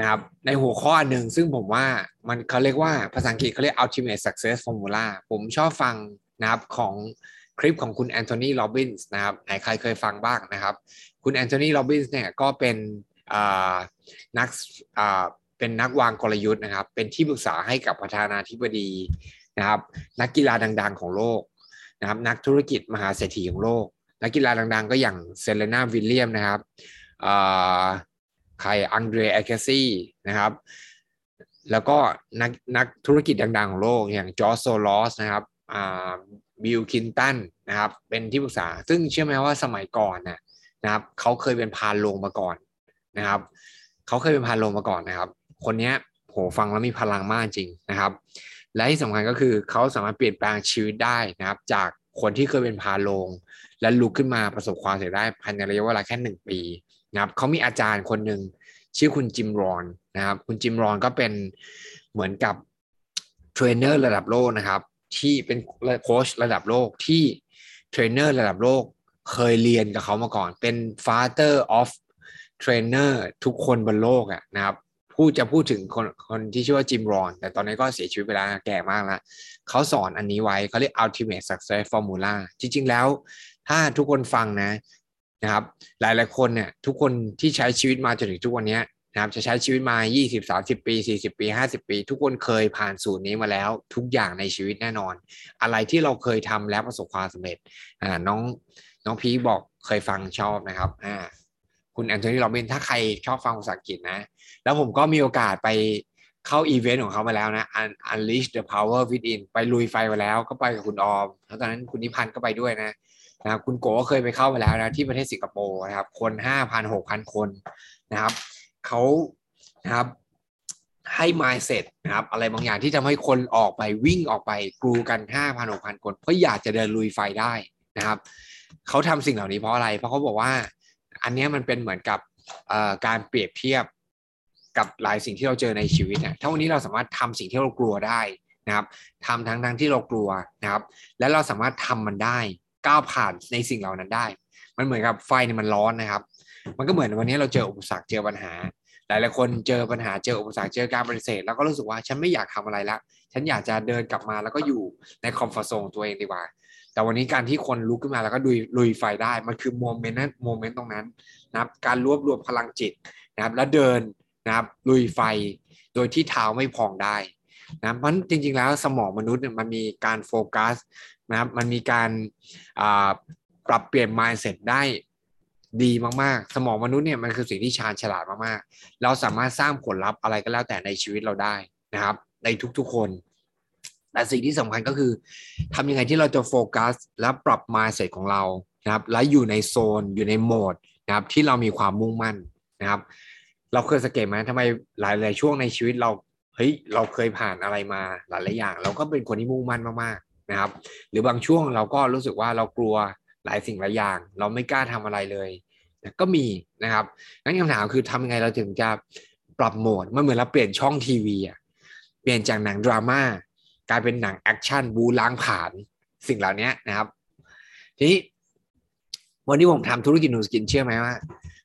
นะครับในหัวข้อหนึ่งซึ่งผมว่ามันเขาเรียกว่าภาษาอังกฤษเขาเรียก ultimate success formula ผมชอบฟังนะครับของคลิปของคุณแอนโทนีโรบินส์นะครับไหนใครเคยฟังบ้างนะครับ คุณแอนโทนีโรบินส์เนี่ยก็เป็นนักเป็นนักวางกลยุทธ์นะครับ เป็นที่ปรึกษาให้กับประธานาธิบดีนะครับ นักกีฬาดังๆของโลกนะครับ นักธุรกิจมหาเศรษฐีของโลก นักกีฬาดังๆ ก็อย่างเซเลนาวิลเลียมนะครับ ใครอังเดรอากัสซี่นะครับ แล้วก็นักนักธุรกิจดังๆ ของโลกอย่างจอร์จโซลอสนะครับบิลคลินตันนะครับ เป็นที่ปรึกษา ซึ่งเชื่อไหมว่าสมัยก่อนนะนะครับเขาเคยเป็นภารโรงมาก่อนนะครับเขาเคยเป็นภารโรงมาก่อนนะครับ คนนี้โหฟังแล้วมีพลังมากจริงนะครับ และที่สำคัญก็คือเขาสามารถเปลี่ยนแปลงชีวิตได้นะครับ จากคนที่เคยเป็นภารโรง และลุกขึ้นมาประสบความสำเร็จได้ภายในระยะเวลาแค่หนึ่งปี นะครับเขามีอาจารย์คนหนึ่งชื่อคุณจิมรอนนะครับ คุณจิมรอนก็เป็นเหมือนกับเทรนเนอร์ระดับโลกนะครับ ที่เป็นโค้ชระดับโลกที่เทรนเนอร์ระดับโลกเคยเรียนกับเขามาก่อน เป็น father of trainer ทุกคนบนโลกอะนะครับพูดจะพูดถึงคนคนที่ชื่อว่าจิมรอน แต่ตอนนี้ก็เสียชีวิตไปแล้วแก่มากแล้วเขาสอนอันนี้ไว้เขาเรียก ultimate success formula จริง ๆ แล้ว ถ้าทุกคนฟังนะ นะครับหลายๆคนเนี่ยทุกคนที่ใช้ชีวิตมาจนถึงทุกวันนี้นะครับจะใช้ชีวิตมา 20 30 ปี 40 ปี 50 ปี ทุกคนเคยผ่านสูตรนี้มาแล้ว ทุกอย่างในชีวิตแน่นอน อะไรที่เราเคยทำแล้วประสบความสำเร็จอ่าน้องน้องพีบอกเคยฟังชอบนะครับอ่าคุณแอนโทนีโรบินถ้าใครชอบฟังภาษาอังกฤษนะ แล้วผมก็มีโอกาสไปเข้าอีเวนต์ของเขามาแล้วนะ Unleash the Power Within ไปลุยไฟมาแล้วก็ไปกับคุณออม แล้วตอนนั้นคุณนิพันธ์ก็ไปด้วยนะ นะครับคุณโกก็เคยไปเข้ามาแล้วนะที่ประเทศสิงคโปร์นะครับ คนห้าพันหกพันคนนะครับเขานะครับให้ mindset นะครับอะไรบางอย่างที่ทำให้คนออกไปวิ่งออกไปกรูกันห้าพันหกพันคน เพราะอยากจะเดินลุยไฟได้นะครับเขาทำสิ่งเหล่านี้เพราะอะไร เพราะเขาบอกว่า อันนี้มันเป็นเหมือนกับการเปรียบเทียบกับหลายสิ่งที่เราเจอในชีวิตนี่ยถ้าวันนี้เราสามารถทำสิ่งที่เรากลัวได้นะครับทำทั้งทั้งที่เรากลัวนะครับ และเราสามารถทำมันได้ ก้าวผ่านในสิ่งเหล่านั้นได้ มันเหมือนกับไฟเนี่ยมันร้อนนะครับ มันก็เหมือนวันนี้เราเจออุปสรรคเจอปัญหา หลายหลายคนเจอปัญหาเจออุปสรรคเจอการปฏิเสธ แล้วก็รู้สึกว่าฉันไม่อยากทำอะไรละฉันอยากจะเดินกลับมาแล้วก็อยู่ใน comfort zone ตัวเองดีกว่า แต่วันนี้การที่คนลุกขึ้นมาแล้วก็ลุยลุยไฟได้ มันคือ moment นั้น moment ตรงนั้นนะครับ การรวบรวมพลังจิตนะครับ แล้วเดินนะครับลุยไฟโดยที่เท้าไม่พองได้นะเพราะจริงๆแล้วสมองมนุษย์เนี่ยมันมีการโฟกัส นะครับมันมีการปรับเปลี่ยน mindset ได้ดีมากๆ สมองมนุษย์เนี่ยมันคือสิ่งที่ชาญฉลาดมากๆ เราสามารถสร้างผลลัพธ์อะไรก็แล้วแต่ในชีวิตเราได้นะครับ ในทุกๆคนแต่สิ่งที่สำคัญก็คือทำยังไงที่เราจะโฟกัส และปรับ mindset ของเรานะครับและอยู่ในโซนอยู่ในโหมดนะครับที่เรามีความมุ่งมั่นนะครับ เราเคยสังเกตไหมทำไมหลาย ๆ ช่วงในชีวิตเราเฮ้ยเราเคยผ่านอะไรมาหลาย ๆ อย่าง เราก็เป็นคนที่มุ่งมั่นมากๆ นะครับ หรือบางช่วงเราก็รู้สึกว่าเรากลัวหลายสิ่งหลายอย่าง เราไม่กล้าทำอะไรเลยก็มีนะครับงั้นคำถามคือทำยังไงเราถึงจะปรับโหมดมันเหมือนเราเปลี่ยนช่องทีวีอะเปลี่ยนจากหนังดราม่ากลายเป็นหนังแอคชั่นบู๊ล้างผลาญสิ่งเหล่านี้นะครับ ทีนี้วันที่ผมทำธุรกิจนูสกินเชื่อไหมว่า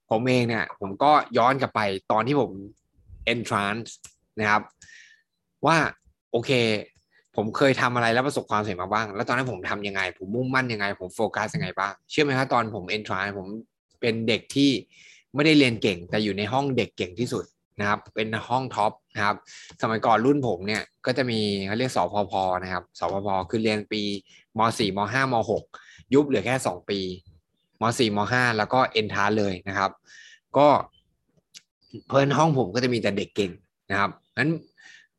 ผมเองเนี่ย ผมก็ย้อนกลับไปตอนที่ผม entrance นะครับ ว่าโอเค ผมเคยทำอะไรแล้วประสบความสำเร็จมาบ้าง แล้วตอนนั้นผมทำยังไง ผมมุ่งมั่นยังไง ผมโฟกัสยังไงบ้าง เชื่อไหมครับตอนผม entrance ผมเป็นเด็กที่ไม่ได้เรียนเก่ง แต่อยู่ในห้องเด็กเก่งที่สุดนะครับ เป็นห้องท็อปนะครับ สมัยก่อนรุ่นผมเนี่ยก็จะมีเขาเรียกสพพนะครับสพพคือเรียนปีม .4 ม .5 ม .6 ยุบเหลือแค่ 2 ปีม .4 ม .5 แล้วก็เอนทาเลยนะครับ ก็เพื่อนห้องผมก็จะมีแต่เด็กเก่งนะครับนั้น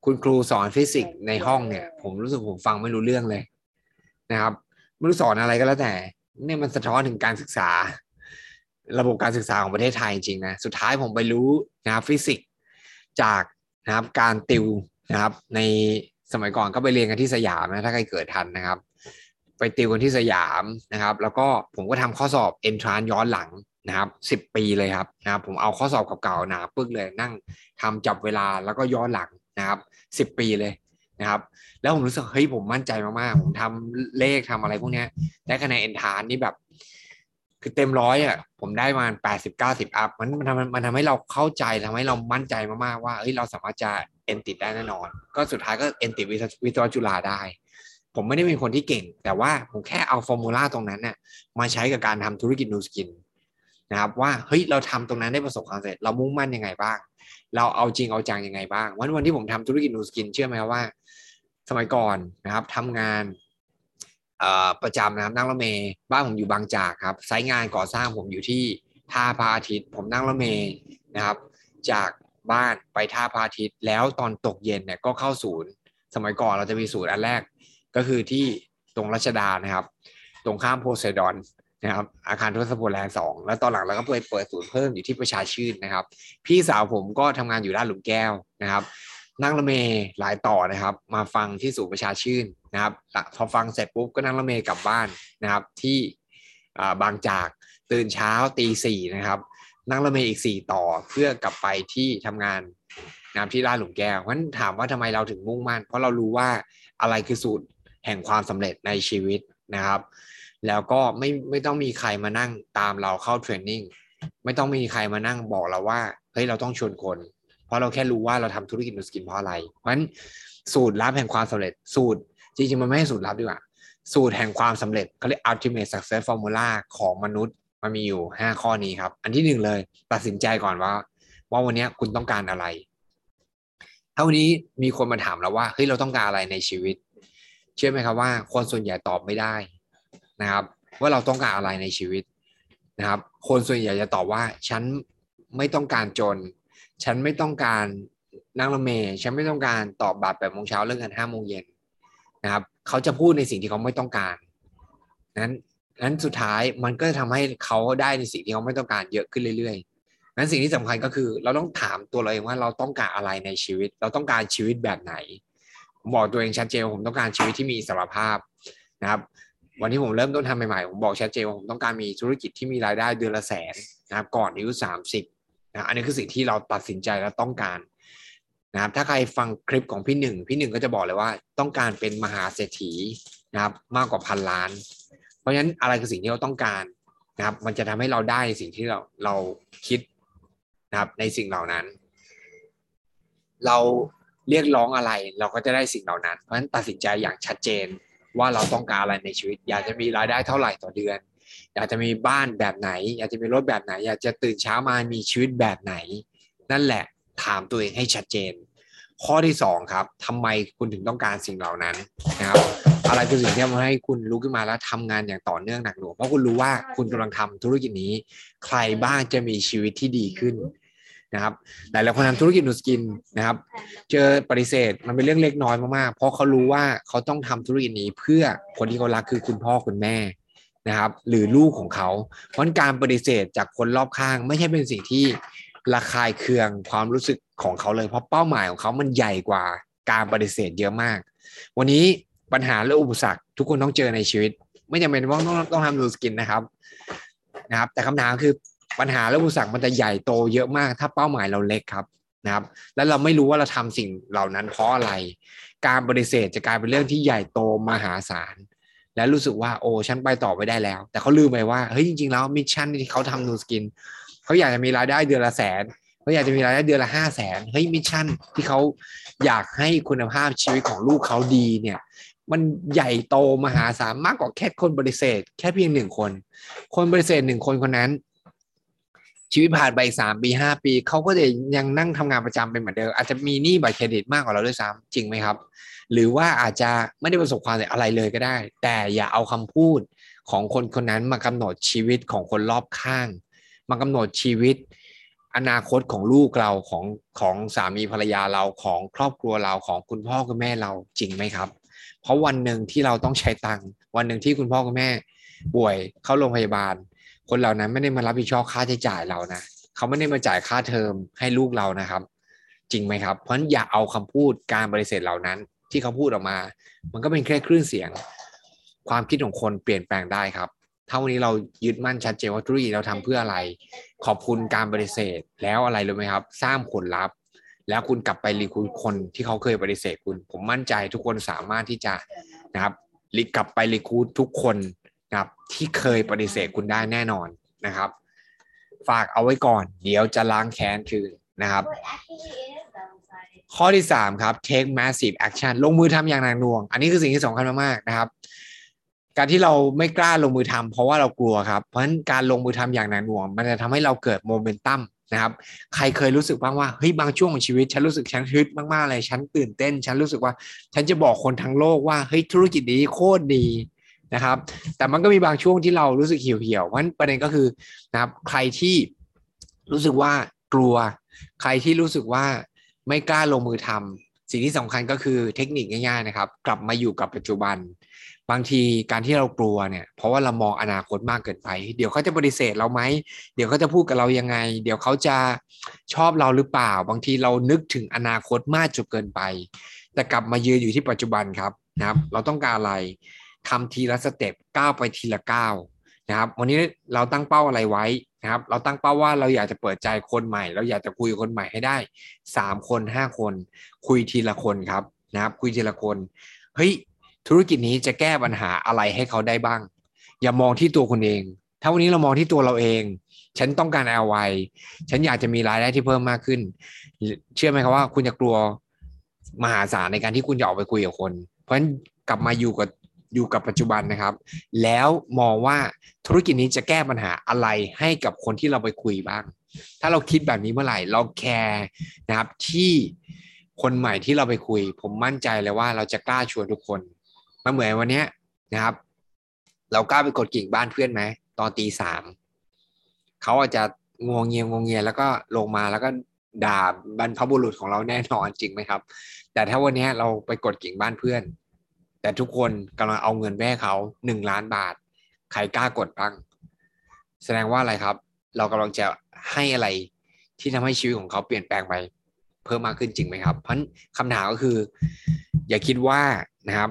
คุณครูสอนฟิสิกส์ในห้องเนี่ย ผมรู้สึกผมฟังไม่รู้เรื่องเลยนะครับ ไม่รู้สอนอะไรก็แล้วแต่เนี่ยมันสะท้อนถึงการศึกษา ระบบการศึกษาของประเทศไทยจริงนะสุดท้ายผมไปรู้นะครับฟิสิกส์จากนะครับการติวนะครับ ในสมัยก่อนก็ไปเรียนกันที่สยามนะถ้าใครเกิดทันนะครับ ไปติวกันที่สยามนะครับ แล้วก็ผมก็ทำข้อสอบเอนทรานย้อนหลังนะครับสิบปีเลยครับนะครับ ผมเอาข้อสอบเก่าๆหนาปึกเลยนั่งทำจับเวลาแล้วก็ย้อนหลังนะครับ สิบปีเลยนะครับ แล้วผมรู้สึกเฮ้ยผมมั่นใจมากๆ ผมทำเลขทำอะไรพวกนี้ได้คะแนนเอนทานนี่แบบ คือเต็มร้อยอะผมได้มาแปดสิบเก้าสิบ up มันมันทำมันทำให้เราเข้าใจทำให้เรามั่นใจมากๆว่าเฮ้ยเราสามารถจะเอ็นติดได้แน่นอน ก็สุดท้ายก็เอ็นติดวิศวจุฬาได้ผมไม่ได้เป็นคนที่เก่ง แต่ว่าผมแค่เอา formula ตรงนั้นเนี่ยมาใช้กับการทำธุรกิจนูสกินนะครับว่าเฮ้ยเราทำตรงนั้นได้ประสบความสำเร็จเรามุ่งมั่นยังไงบ้าง เราเอาจริงเอาจังยังไงบ้าง วันวันที่ผมทำธุรกิจนูสกินเชื่อไหมว่า สมัยก่อนนะครับทำงานประจำนะครับนั่งรถเมย์บ้านผมอยู่บางจากครับไซต์งานก่อสร้างผมอยู่ที่ท่าพระอาทิตย์ ผมนั่งรถเมย์นะครับ จากบ้านไปท่าพระอาทิตย์ แล้วตอนตกเย็นเนี่ยก็เข้าศูนย์ สมัยก่อนเราจะมีศูนย์อันแรกก็คือที่ตรงรัชดานะครับ ตรงข้ามโพไซดอน นะครับอาคารทศพลแลนด์สองแล้วตอนหลังเราก็ไปเปิดศูนย์เพิ่มอยู่ที่ประชาชื่นนะครับ พี่สาวผมก็ทำงานอยู่ด้านหลุมแก้วนะครับ นั่งรถเมย์หลายต่อนะครับ มาฟังที่ศูนย์ประชาชื่นนะครับพอฟังเสร็จปุ๊บก็นั่งรถเมย์กลับบ้านนะครับ ที่บางจากตื่นเช้าตีสี่นะครับ นั่งรถเมย์อีกสี่ต่อเพื่อกลับไปที่ทำงานนะที่ร้านหลุมแก้วเพราะฉะนั้นถามว่าทำไมเราถึงมุ่งมั่น เพราะเรารู้ว่าอะไรคือสูตรแห่งความสำเร็จในชีวิตนะครับ แล้วก็ไม่ไม่ต้องมีใครมานั่งตามเราเข้าเทรนนิ่งไม่ต้องมีใครมานั่งบอกเราว่าเฮ้ยเราต้องชวนคน เพราะเราแค่รู้ว่าเราทำธุรกิจนูสกินเพราะอะไรเพราะฉะนั้นสูตรลับแห่งความสำเร็จ สูตรจริงๆมันไม่ใช่สูตรลับดีกว่าสูตรแห่งความสำเร็จเขาเรียก ultimate success formula ของมนุษย์มันมีอยู่ 5 ข้อนี้ครับ อันที่หนึ่งเลย ตัดสินใจก่อนว่า ว่าวันนี้คุณต้องการอะไรถ้าวันนี้มีคนมาถามเราว่าเฮ้ยเราต้องการอะไรในชีวิต เชื่อไหมครับว่า คนส่วนใหญ่ตอบไม่ได้ นะครับ ว่าเราต้องการอะไรในชีวิตนะครับ คนส่วนใหญ่จะตอบว่า ฉันไม่ต้องการจน ฉันไม่ต้องการนั่งรถเมย์ฉันไม่ต้องการตอบบัตรแปดโมงเช้าเลิกกันห้าโมงเย็นนะครับ เขาจะพูดในสิ่งที่เขาไม่ต้องการ นั้นนั้นสุดท้ายมันก็จะทำให้เขาได้ในสิ่งที่เขาไม่ต้องการเยอะขึ้นเรื่อยๆนั้นสิ่งที่สำคัญก็คือ เราต้องถามตัวเราเองว่าเราต้องการอะไรในชีวิต เราต้องการชีวิตแบบไหนผมบอกตัวเองชัดเจนผมต้องการชีวิตที่มีอิสรภาพนะครับ วันที่ผมเริ่มต้นทำใหม่ๆ ผมบอกชัดเจนว่าผมต้องการมีธุรกิจที่มีรายได้เดือนละแสนนะครับ ก่อนอายุสามสิบนะอันนี้คือสิ่งที่เราตัดสินใจและต้องการนะครับถ้าใครฟังคลิปของพี่หนึ่งพี่หนึ่งก็จะบอกเลยว่าต้องการเป็นมหาเศรษฐีนะครับมากกว่าพันล้าน เพราะฉะนั้นอะไรคือสิ่งที่เราต้องการนะครับ มันจะทำให้เราได้สิ่งที่เราเราคิดนะครับในสิ่งเหล่านั้น เราเรียกร้องอะไรเราก็จะได้สิ่งเหล่านั้น เพราะฉะนั้นตัดสินใจอย่างชัดเจน ว่าเราต้องการอะไรในชีวิต อยากจะมีรายได้เท่าไหร่ต่อเดือน อยากจะมีบ้านแบบไหน อยากจะมีรถแบบไหน อยากจะตื่นเช้ามามีชีวิตแบบไหน นั่นแหละถามตัวเองให้ชัดเจน ข้อที่สองครับทำไมคุณถึงต้องการสิ่งเหล่านั้นนะครับ อะไรคือสิ่งที่ทำให้คุณลุกขึ้นมาแล้วทำงานอย่างต่อเนื่องหนักหน่วงเพราะคุณรู้ว่าคุณกำลังทำธุรกิจนี้ ใครบ้างจะมีชีวิตที่ดีขึ้น นะครับหลายๆคนทำธุรกิจนูสกินนะครับ เจอปฏิเสธมันเป็นเรื่องเล็กน้อยมากๆ เพราะเขารู้ว่าเขาต้องทำธุรกิจนี้เพื่อคนที่เขารักคือคุณพ่อคุณแม่นะครับหรือลูกของเขา เพราะการปฏิเสธจากคนรอบข้าง ไม่ใช่เป็นสิ่งที่ระคายเคืองความรู้สึกของเขาเลย เพราะเป้าหมายของเขามันใหญ่กว่าการปฏิเสธเยอะมาก วันนี้ปัญหาและอุปสรรคทุกคนต้องเจอในชีวิต ไม่จำเป็นว่าต้องต้องทำนูสกินนะครับนะครับ แต่คำถามคือ ปัญหาและอุปสรรคมันจะใหญ่โตเยอะมาก ถ้าเป้าหมายเราเล็กครับนะครับ แล้วเราไม่รู้ว่าเราทำสิ่งเหล่านั้นเพราะอะไร การปฏิเสธจะกลายเป็นเรื่องที่ใหญ่โตมหาศาลและรู้สึกว่าโอ้ฉันไปต่อไม่ได้แล้ว แต่เขาลืมไปว่าเฮ้ยจริงๆแล้ว mission ที่เขาทำนูสกินเขาอยากจะมีรายได้เดือนละแสนเขาอยากจะมีรายได้เดือนละห้าแสนเฮ้ย mission ที่เขาอยากให้คุณภาพชีวิตของลูกเขาดีเนี่ยมันใหญ่โตมหาศาลมากกว่าแค่คนปฏิเสธแค่เพียงหนึ่งคน คนปฏิเสธหนึ่งคนคนนั้น ชีวิตผ่านไปสามปีห้าปีเขาก็จะยังนั่งทำงานประจำเป็นเหมือนเดิมอาจจะมีหนี้บัตรเครดิตมากกว่าเราด้วยซ้ำจริงไหมครับ หรือว่าอาจจะไม่ได้ประสบความสำเร็จอะไรเลยก็ได้ แต่อย่าเอาคำพูดของคนคนนั้นมากำหนดชีวิตของคนรอบข้าง มากำหนดชีวิต อนาคตของลูกเราของของสามีภรรยาเราของครอบครัวเราของคุณพ่อคุณแม่เราจริงไหมครับ เพราะวันหนึ่งที่เราต้องใช้ตังค์วันหนึ่งที่คุณพ่อคุณแม่ป่วยเข้าโรงพยาบาล คนเหล่านั้นไม่ได้มารับผิดชอบค่าใช้จ่ายเรานะเขาไม่ได้มาจ่ายค่าเทอมให้ลูกเรานะครับ จริงไหมครับ เพราะฉะนั้นอย่าเอาคำพูดการบริเสธเหล่านั้น ที่เขาพูดออกมา มันก็เป็นแค่คลื่นเสียง ความคิดของคนเปลี่ยนแปลงได้ครับถ้าวันนี้เรายึดมั่นชัดเจนว่าธุรกิจเราทำเพื่ออะไร ขอบคุณการบริเสธ แล้วอะไรรู้ไหมครับ สร้างผลลัพธ์ แล้วคุณกลับไปรีคูคนที่เขาเคยปฏิเสธคุณ ผมมั่นใจทุกคนสามารถที่จะนะครับรีกลับไปรีคูทุกคน นะครับที่เคยปฏิเสธคุณได้แน่นอนนะครับ ฝากเอาไว้ก่อน เดี๋ยวจะล้างแค้นคืนนะครับ But actually, it is double-sided. ข้อที่ 3 ครับ take massive action ลงมือทำอย่างหนักหน่วง อันนี้คือสิ่งที่สำคัญมากๆนะครับ การที่เราไม่กล้าลงมือทำเพราะว่าเรากลัวครับ เพราะฉะนั้นการลงมือทำอย่างหนักหน่วง มันจะทำให้เราเกิดโมเมนตัมนะครับใครเคยรู้สึกบ้างว่าเฮ้ยบางช่วงของชีวิต ฉันรู้สึกฉันฮึดมากๆเลยฉันตื่นเต้น ฉันรู้สึกว่า ฉันจะบอกคนทั้งโลกว่าเฮ้ยธุรกิจนี้โคตรดี นะครับ แต่มันก็มีบางช่วงที่เรารู้สึกเหี่ยวเหี่ยวๆเพราะฉะนั้นประเด็นก็คือนะครับใครที่รู้สึกว่ากลัว ใครที่รู้สึกว่าไม่กล้าลงมือทำสิ่งที่สำคัญก็คือเทคนิคง่ายๆนะครับ กลับมาอยู่กับปัจจุบัน บางทีการที่เรากลัวเนี่ย เพราะว่าเรามองอนาคตมากเกินไป เดี๋ยวเขาจะปฏิเสธเราไหม เดี๋ยวเขาจะพูดกับเรายังไง เดี๋ยวเขาจะชอบเราหรือเปล่า บางทีเรานึกถึงอนาคตมากจนเกินไป แต่กลับมายืนอยู่ที่ปัจจุบันครับนะครับ เราต้องการอะไร ทำทีละสเต็ปก้าวไปทีละก้าวนะครับ วันนี้เราตั้งเป้าอะไรไว้นะครับ เราตั้งเป้าว่าเราอยากจะเปิดใจคนใหม่ เราอยากจะคุยกับคนใหม่ให้ได้สามคนห้าคน คุยทีละคนครับนะครับ คุยทีละคนเฮ้ยธุรกิจนี้จะแก้ปัญหาอะไรให้เขาได้บ้าง อย่ามองที่ตัวคุณเอง ถ้าวันนี้เรามองที่ตัวเราเอง ฉันต้องการ LY ฉันอยากจะมีรายได้ที่เพิ่มมากขึ้น เชื่อไหมครับว่าคุณจะกลัวมหาศาลในการที่คุณจะออกไปคุยกับคน เพราะฉะนั้นกลับมาอยู่กับ อยู่กับปัจจุบันนะครับ แล้วมองว่าธุรกิจนี้จะแก้ปัญหาอะไรให้กับคนที่เราไปคุยบ้าง ถ้าเราคิดแบบนี้เมื่อไหร่เราแคร์นะครับที่คนใหม่ที่เราไปคุย ผมมั่นใจเลยว่าเราจะกล้าชวนทุกคนมาเหมือนวันนี้นะครับ เรากล้าไปกดกิ่งบ้านเพื่อนไหมตอนตีสามเขาอาจจะงวงเงียงวงเงียแล้วก็ลงมาแล้วก็ด่าบรรพบุรุษของเราแน่นอนจริงไหมครับ แต่ถ้าวันนี้เราไปกดกิ่งบ้านเพื่อน แต่ทุกคนกำลังเอาเงินแม่เขาหนึ่งล้านบาท ใครกล้ากดบ้าง แสดงว่าอะไรครับ เรากำลังจะให้อะไรที่ทำให้ชีวิตของเขาเปลี่ยนแปลงไป เพิ่มมากขึ้นจริงไหมครับ เพราะคำถามก็คือ อย่าคิดว่านะครับ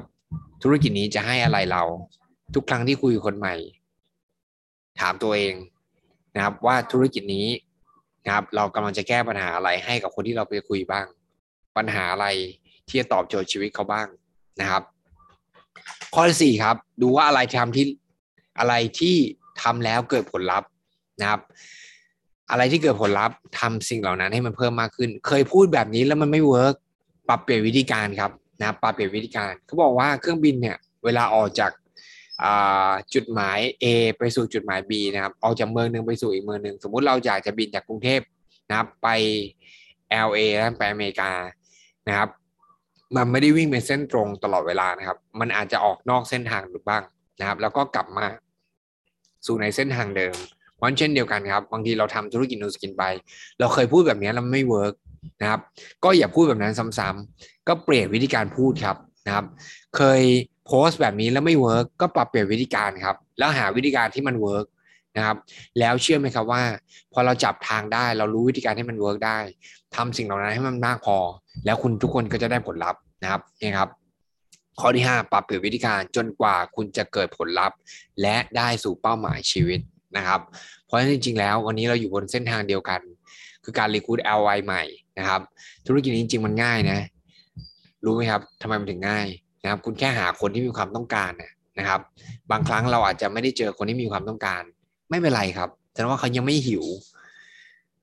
ธุรกิจนี้จะให้อะไรเรา ทุกครั้งที่คุยกับคนใหม่ ถามตัวเองนะครับ ว่าธุรกิจนี้นะครับ เรากำลังจะแก้ปัญหาอะไรให้กับคนที่เราไปคุยบ้าง ปัญหาอะไรที่จะตอบโจทย์ชีวิตเขาบ้างนะครับ ข้อที่สี่ครับ ดูว่าอะไรทำที่อะไรที่ทำแล้วเกิดผลลัพธ์นะครับ อะไรที่เกิดผลลัพธ์ทำสิ่งเหล่านั้นให้มันเพิ่มมากขึ้น เคยพูดแบบนี้แล้วมันไม่เวิร์กปรับเปลี่ยนวิธีการครับนะปรับเปลี่ยนวิธีการเขาบอกว่าเครื่องบินเนี่ยเวลาออกจากจุดหมาย A ไปสู่จุดหมาย B นะครับออกจากเมืองหนึ่งไปสู่อีกเมืองหนึ่งสมมุติเราอยากจะบินจากกรุงเทพนะครับไป LA แล้วไปอเมริกานะครับ มันไม่ได้วิ่งเป็นเส้นตรงตลอดเวลานะครับ มันอาจจะออกนอกเส้นทางหรือบ้างนะครับ แล้วก็กลับมาสู่ในเส้นทางเดิมเพราะเช่นเดียวกันครับ บางทีเราทำธุรกิจนูสกินไป เราเคยพูดแบบนี้แล้วไม่ work นะครับ ก็อย่าพูดแบบนั้นซ้ำๆก็เปลี่ยนวิธีการพูดครับนะครับ เคยโพสต์แบบนี้แล้วไม่ work ก็ปรับเปลี่ยนวิธีการครับ แล้วหาวิธีการที่มัน work นะครับ แล้วเชื่อไหมครับว่า พอเราจับทางได้เรารู้วิธีการให้มัน work ได้ทำสิ่งเหล่านั้นให้มันมากพอ แล้วคุณทุกคนก็จะได้ผลลัพธ์นะครับนี่ครับ ข้อที่ 5 ปรับเปลี่ยนวิธีการจนกว่าคุณจะเกิดผลลัพธ์ และได้สู่เป้าหมายชีวิตนะครับ เพราะฉะนั้นจริงๆแล้ววันนี้เราอยู่บนเส้นทางเดียวกัน คือการรีคูด LY ใหม่นะครับ ธุรกิจนี้จริงๆมันง่ายนะรู้ไหมครับทำไมมันถึงง่ายนะครับ คุณแค่หาคนที่มีความต้องการนะครับ บางครั้งเราอาจจะไม่ได้เจอคนที่มีความต้องการ ไม่เป็นไรครับแสดงว่าเขายังไม่หิว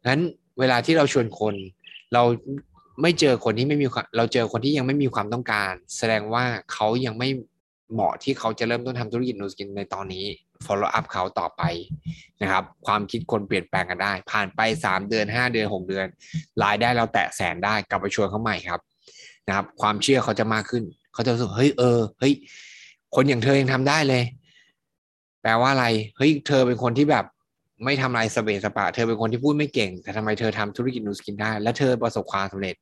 งั้นเวลาที่เราชวนคน เราไม่เจอคนที่ไม่มีเราเจอคนที่ยังไม่มีความต้องการ แสดงว่าเขายังไม่เหมาะที่เขาจะเริ่มต้นทำธุรกิจนูสกินในตอนนี้ follow up เขาต่อไปนะครับ ความคิดคนเปลี่ยนแปลงกันได้ ผ่านไป 3 เดือน 5 เดือน 6 เดือนรายได้เราแตะแสนได้กลับไปชวนเขาใหม่ครับนะครับ ความเชื่อเขาจะมากขึ้น เขาจะรู้สึกเฮ้ยเออเฮ้ยคนอย่างเธอยังทำได้เลย แปลว่าอะไรเฮ้ยเธอเป็นคนที่แบบไม่ทำอะไรสเปซสปะ เธอเป็นคนที่พูดไม่เก่ง แต่ทำไมเธอทำธุรกิจนูสกินได้ และเธอประสบความสำเร็จ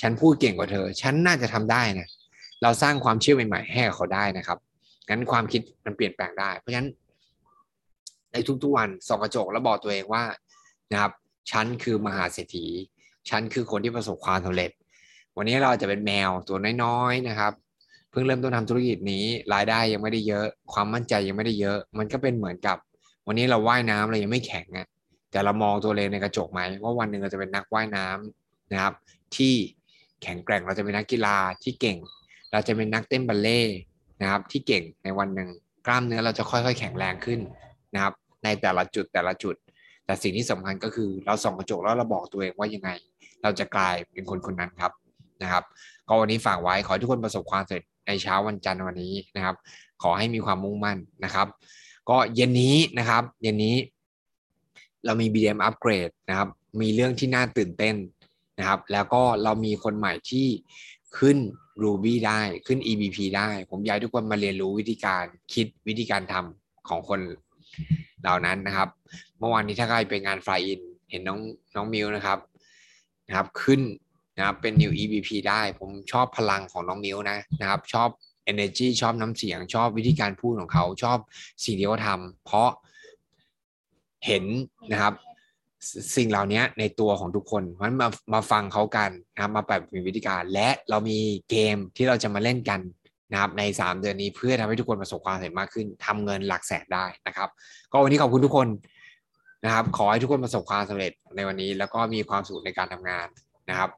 ฉันพูดเก่งกว่าเธอ ฉันน่าจะทำได้นะเราสร้างความเชื่อใหม่ๆให้กับเขาได้นะครับงั้นความคิดมันเปลี่ยนแปลงได้ เพราะฉะนั้น ในทุกๆวันส่องกระจกแล้วบอกตัวเองว่านะครับฉันคือมหาเศรษฐีฉันคือคนที่ประสบความสำเร็จ วันนี้เราจะเป็นแมวตัวน้อยๆนะครับ เพิ่งเริ่มต้นทำธุรกิจนี้รายได้ยังไม่ได้เยอะ ความมั่นใจยังไม่ได้เยอะ มันก็เป็นเหมือนกับ วันนี้เราว่ายน้ำเรายังไม่แข็งอะแต่เรามองตัวเองในกระจกไหมว่าวันหนึ่งเราจะเป็นนักว่ายน้ำนะครับ ที่แข็งแกร่งเราจะเป็นนักกีฬาที่เก่ง เราจะเป็นนักเต้นบัลเล่นะครับ ที่เก่งในวันหนึ่งกล้ามเนื้อเราจะค่อยๆ แข็งแรงขึ้นนะครับ ในแต่ละจุดแต่ละจุด แต่สิ่งที่สำคัญก็คือเราส่องกระจกแล้วเราบอกตัวเองว่ายังไง เราจะกลายเป็นคนคนนั้นครับนะครับ ก็วันนี้ฝากไว้ขอให้ทุกคนประสบความสำเร็จ ในเช้าวันจันทร์วันนี้นะครับ ขอให้มีความมุ่งมั่นนะครับ ก็เย็นนี้นะครับเย็นนี้ เรามี BDM อัปเกรดนะครับ มีเรื่องที่น่าตื่นเต้นนะครับ แล้วก็เรามีคนใหม่ที่ขึ้น Ruby ได้ขึ้น EBP ได้ ผมอยากให้ทุกคนมาเรียนรู้วิธีการคิดวิธีการทำของคนเหล่านั้นนะครับ เมื่อวานนี้ถ้าใครไปงานฟลายอิน เห็นน้องน้องมิวนะครับนะครับ ขึ้น นะครับเป็น New EBP ได้ผมชอบพลังของน้องมิวนะนะครับ ชอบ energy ชอบน้ำเสียง ชอบวิธีการพูดของเขา ชอบสิ่งที่เขาทำเพราะเห็นนะครับสิ่งเหล่านี้ในตัวของทุกคนเพราะนั้นมามาฟังเขากันนะครับมาแบบมีวิธีการและเรามีเกมที่เราจะมาเล่นกันนะครับใน 3 เดือนนี้เพื่อทำให้ทุกคนประสบความสำเร็จมากขึ้นทำเงินหลักแสนได้นะครับ ก็วันนี้ขอบคุณทุกคนนะครับ ขอให้ทุกคนประสบความสำเร็จในวันนี้ แล้วก็มีความสุขในการทำงานนะครับ